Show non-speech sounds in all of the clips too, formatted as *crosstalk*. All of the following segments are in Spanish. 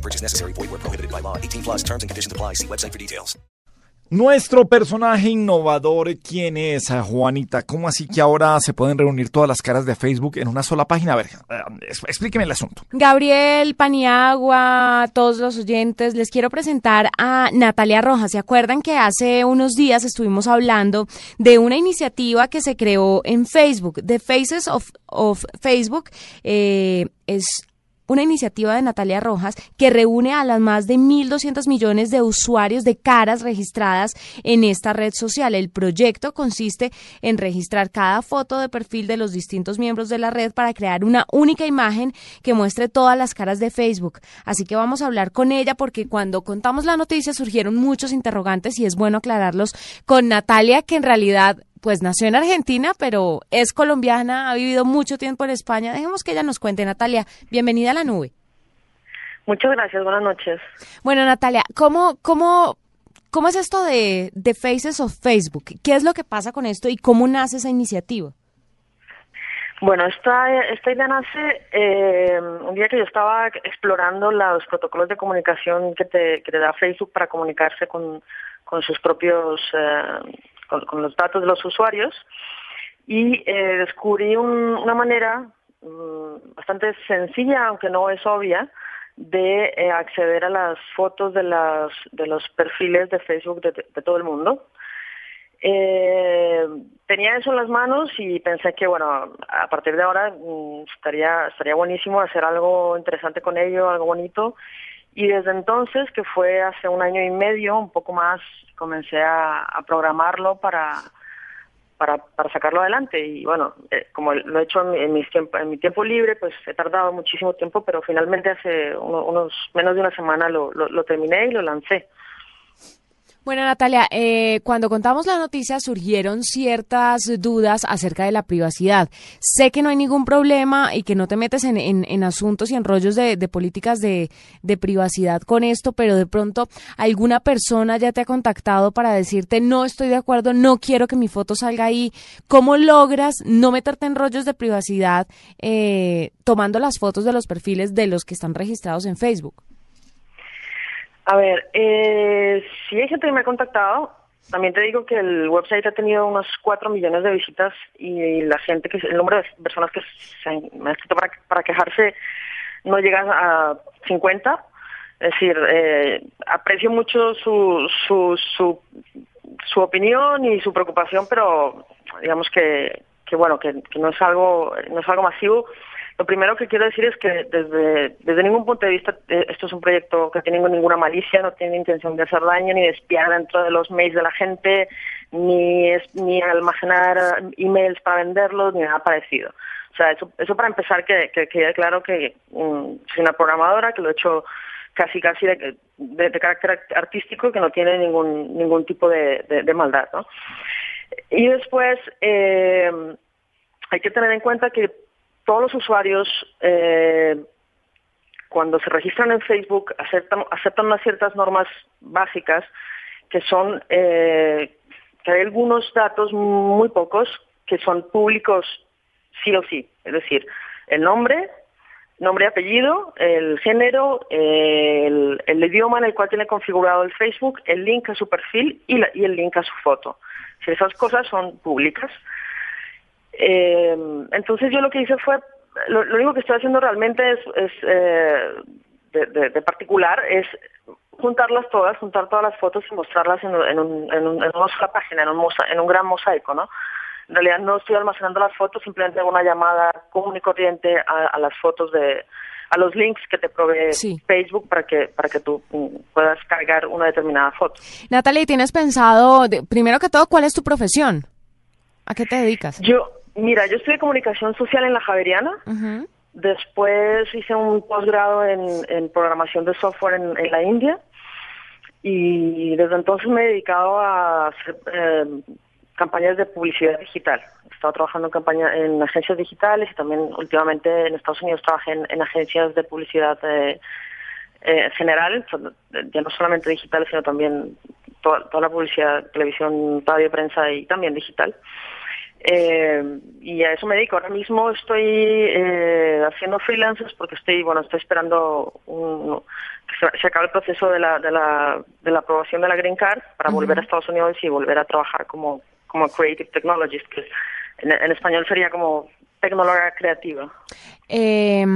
No purchase necessary. Void where prohibited by law. 18 plus terms and conditions apply. See website for details. Nuestro personaje innovador, ¿quién es, eh, Juanita? ¿Cómo así que ahora se pueden reunir todas las caras de Facebook en una sola página? A ver, eh, explíqueme el asunto. Gabriel, Paniagua, todos los oyentes, les quiero presentar a Natalia Rojas. ¿Se acuerdan que hace unos días estuvimos hablando de una iniciativa que se creó en Facebook, The Faces of, of Facebook? Eh, es una iniciativa de Natalia Rojas que reúne a las más de 1.200 millones de usuarios de caras registradas en esta red social. El proyecto consiste en registrar cada foto de perfil de los distintos miembros de la red para crear una única imagen que muestre todas las caras de Facebook. Así que vamos a hablar con ella porque cuando contamos la noticia surgieron muchos interrogantes y es bueno aclararlos con Natalia que en realidad pues nació en Argentina, pero es colombiana, ha vivido mucho tiempo en España. Dejemos que ella nos cuente, Natalia. Bienvenida a la nube. Muchas gracias, buenas noches. Bueno, Natalia, ¿cómo, cómo, cómo es esto de, de Faces of Facebook? ¿Qué es lo que pasa con esto y cómo nace esa iniciativa? Bueno, esta, esta idea nace eh, un día que yo estaba explorando los protocolos de comunicación que te, que te da Facebook para comunicarse con, con sus propios, eh, con, los datos de los usuarios y eh, descubrí un- una manera mm, bastante sencilla, aunque no es obvia, de eh, acceder a las fotos de, las, de los perfiles de Facebook de, de todo el mundo. Eh, tenía eso en las manos y pensé que, bueno, a partir de ahora mm, estaría, estaría buenísimo hacer algo interesante con ello, algo bonito. Y desde entonces, que fue hace un año y medio, un poco más, comencé a, programarlo para, para, sacarlo adelante. Y bueno, eh, como lo he hecho en en, mis tiempo- en mi tiempo libre, pues he tardado muchísimo tiempo, pero finalmente hace uno- unos menos de una semana lo, lo, lo terminé y lo lancé. Bueno, Natalia, eh, cuando contamos la noticia surgieron ciertas dudas acerca de la privacidad. Sé que no hay ningún problema y que no te metes en, en- en asuntos y en rollos de, políticas de, de privacidad con esto, pero de pronto alguna persona ya te ha contactado para decirte no estoy de acuerdo, no quiero que mi foto salga ahí. ¿Cómo logras no meterte en rollos de privacidad eh, tomando las fotos de los perfiles de los que están registrados en Facebook? A ver, eh, si hay gente que me ha contactado, también te digo que el website ha tenido unos 4 millones de visitas y la gente, que el número de personas que se han, me han escrito para, quejarse no llega a 50. Es decir, eh, aprecio mucho su, su, su, su opinión y su preocupación, pero digamos que, que bueno, que no es algo, no es algo masivo. Lo primero que quiero decir es que desde, desde ningún punto de vista eh, esto es un proyecto que tiene ninguna malicia, no tiene intención de hacer daño, ni de espiar dentro de los mails de la gente, ni, es, ni almacenar emails para venderlos, ni nada parecido. O sea, eso, eso para empezar que, que quede claro que mm, soy una programadora, que lo he hecho casi casi de, de, de carácter artístico, que no tiene ningún, ningún tipo de maldad, ¿no? Y después eh, hay que tener en cuenta que todos los usuarios eh, cuando se registran en Facebook aceptan, aceptan unas ciertas normas básicas que son eh, que hay algunos datos muy pocos que son públicos sí o sí, es decir, el nombre, nombre y apellido, el género, el, idioma en el cual tiene configurado el Facebook, el link a su perfil y, el link a su foto. Esas cosas son públicas. Eh, entonces yo lo que hice fue, lo, lo único que estoy haciendo realmente es, es eh, de, de, de, particular, es juntarlas todas, juntar todas las fotos y mostrarlas en, en, un, en, un, en una sola página, en un, mosa, en un gran mosaico, ¿no? En realidad no estoy almacenando las fotos, simplemente hago una llamada común y corriente a, a las fotos de, a los links que te provee sí. Facebook para que para que tú puedas cargar una determinada foto. Natalie, ¿tienes pensado, de, primero que todo, cuál es tu profesión? ¿A qué te dedicas? Yo, mira, yo estudié comunicación social en la Javeriana. Uh -huh. Después hice un posgrado en, en, programación de software en, en, la India. y desde entonces me he dedicado a hacer eh, campañas de publicidad digital. He estado trabajando en, campaña, en agencias digitales y también últimamente en Estados Unidos trabajé en, agencias de publicidad eh, eh, general, ya no solamente digital, sino también toda, toda la publicidad, televisión, radio, prensa y también digital. Eh, y a eso me dedico. Ahora mismo estoy eh, haciendo freelancers porque estoy, bueno, estoy esperando un, que se, acabe el proceso de la, de, la, de la aprobación de la Green Card para volver a Estados Unidos y volver a trabajar como, como Creative Technologist, que en, en español sería como tecnóloga creativa. Eh,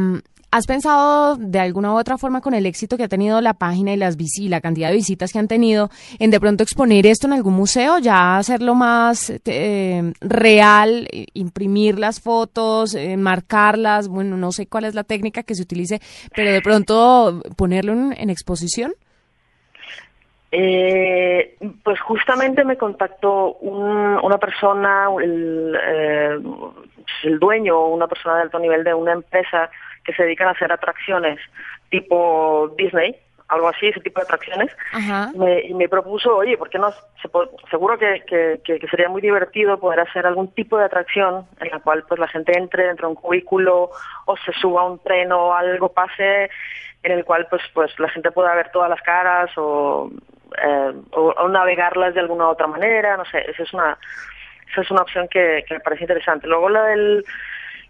¿Has pensado de alguna u otra forma con el éxito que ha tenido la página y, las y la cantidad de visitas que han tenido en de pronto exponer esto en algún museo, ya hacerlo más eh, real, imprimir las fotos, eh, marcarlas? Bueno, no sé cuál es la técnica que se utilice, pero de pronto ponerlo en, exposición. Eh, pues justamente me contactó una persona, el, el dueño o una persona de alto nivel de una empresa que se dedican a hacer atracciones tipo Disney, algo así, ese tipo de atracciones, Me, y me propuso, oye, ¿por qué no? seguro que, que, sería muy divertido poder hacer algún tipo de atracción en la cual pues la gente entre dentro de un cubículo o se suba a un tren o algo pase en el cual pues pues la gente pueda ver todas las caras o, eh, o, navegarlas de alguna otra manera, no sé, esa es una esa es una opción que, que me parece interesante. Luego la del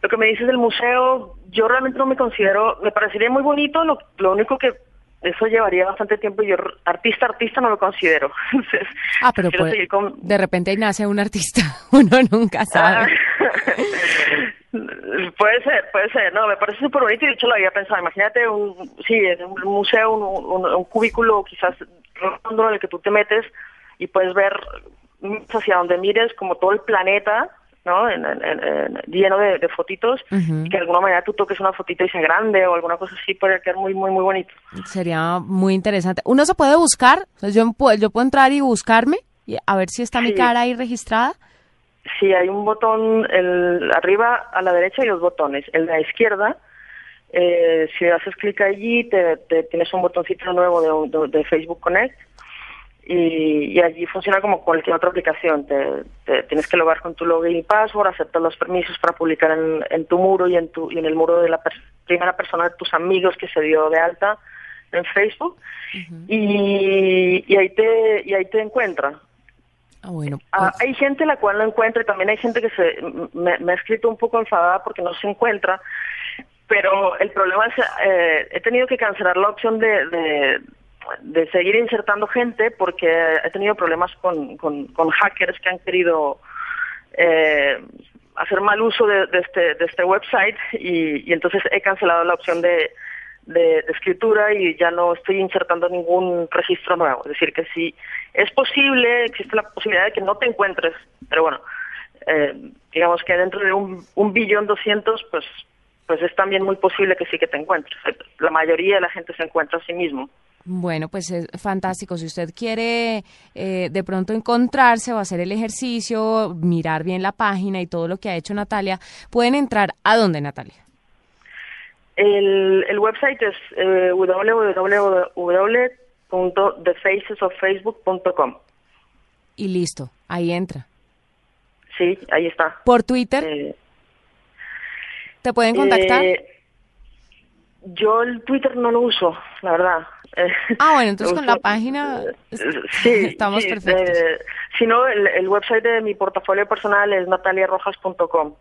lo que me dices del museo, yo realmente no me considero, me parecería muy bonito, lo, lo único que eso llevaría bastante tiempo y yo artista artista no lo considero. *laughs* ah, pero de repente ahí nace un artista, *laughs* uno nunca sabe. *laughs* puede ser, puede ser, no, me parece súper bonito y de hecho lo había pensado, imagínate un, sí, un museo, un, un, cubículo quizás rondo en el que tú te metes y puedes ver hacia donde mires como todo el planeta ¿no? En, lleno de, fotitos y que de alguna manera tú toques una fotito y sea grande o alguna cosa así puede quedar muy, muy, muy bonito. Sería muy interesante. ¿Uno se puede buscar? Yo, yo puedo entrar y buscarme y a ver si está mi cara ahí registrada. Sí, hay un botón el, arriba a la derecha y dos botones. El de la izquierda, eh, si haces clic allí, te, tienes un botoncito nuevo de, de Facebook Connect y, allí funciona como cualquier otra aplicación. Te, tienes que logar con tu login y password, aceptar los permisos para publicar en, tu muro y en, tu, y en el muro de la primera persona de tus amigos que se dio de alta en Facebook y, y, ahí te y ahí te encuentra. Ah, bueno, ah, pues hay gente la cual lo encuentra y también hay gente que se me, ha escrito un poco enfadada porque no se encuentra pero el problema es eh, he tenido que cancelar la opción de, de seguir insertando gente porque he tenido problemas con, con, hackers que han querido eh, hacer mal uso de, este, de este website y, entonces he cancelado la opción de, de, escritura y ya no estoy insertando ningún registro nuevo. Es decir, que si es posible, existe la posibilidad de que no te encuentres, pero bueno, eh, digamos que dentro de un, un billón doscientos, pues, pues es también muy posible que sí que te encuentres. La mayoría de la gente se encuentra a sí mismo. Bueno, pues es fantástico. Si usted quiere eh, de pronto encontrarse o hacer el ejercicio, mirar bien la página y todo lo que ha hecho Natalia, pueden entrar a dónde, Natalia. El, el website es eh, www.thefacesoffacebook.com. Y listo, ahí entra. Sí, ahí está. ¿Por Twitter? Eh, ¿Te pueden contactar? Eh, yo el Twitter no lo uso, la verdad. Ah, bueno, entonces con la página *laughs* sí, *laughs* estamos perfectos. Eh, si no, el, website de mi portafolio personal es nataliarrojas.com.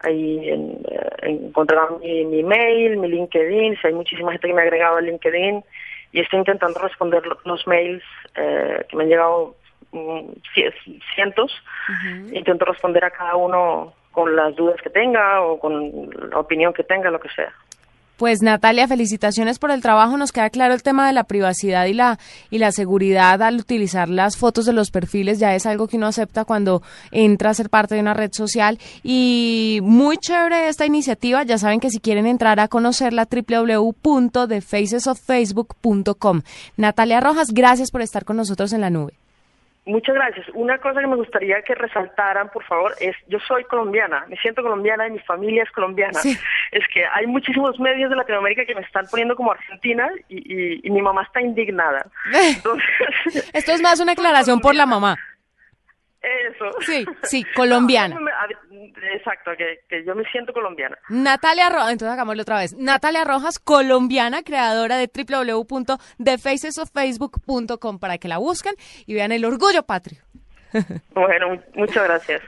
Ahí en, eh, encontrarán mi, mi, mail, mi LinkedIn, si hay muchísima gente que me ha agregado al LinkedIn y estoy intentando responder los mails eh, que me han llegado mm, cientos. Intento responder a cada uno con las dudas que tenga o con la opinión que tenga, lo que sea. Pues Natalia, felicitaciones por el trabajo. Nos queda claro el tema de la privacidad y la y la seguridad al utilizar las fotos de los perfiles. Ya es algo que uno acepta cuando entra a ser parte de una red social. Y muy chévere esta iniciativa. Ya saben que si quieren entrar a conocerla, www.thefacesofacebook.com. Natalia Rojas, gracias por estar con nosotros en la nube. Muchas gracias. Una cosa que me gustaría que resaltaran, por favor, es yo soy colombiana, me siento colombiana y mi familia es colombiana. Sí. Es que hay muchísimos medios de Latinoamérica que me están poniendo como argentina y, y- y mi mamá está indignada. *laughs* Entonces, Esto es más una aclaración por la mamá. Eso. Sí, sí, *laughs* colombiana. No, me- a- exacto, que, que yo me siento colombiana. Natalia Rojas, entonces hagámoslo otra vez. Natalia Rojas, colombiana, creadora de www.thefacesofacebook.com para que la busquen y vean el orgullo patrio. *laughs* Bueno, mu- muchas gracias.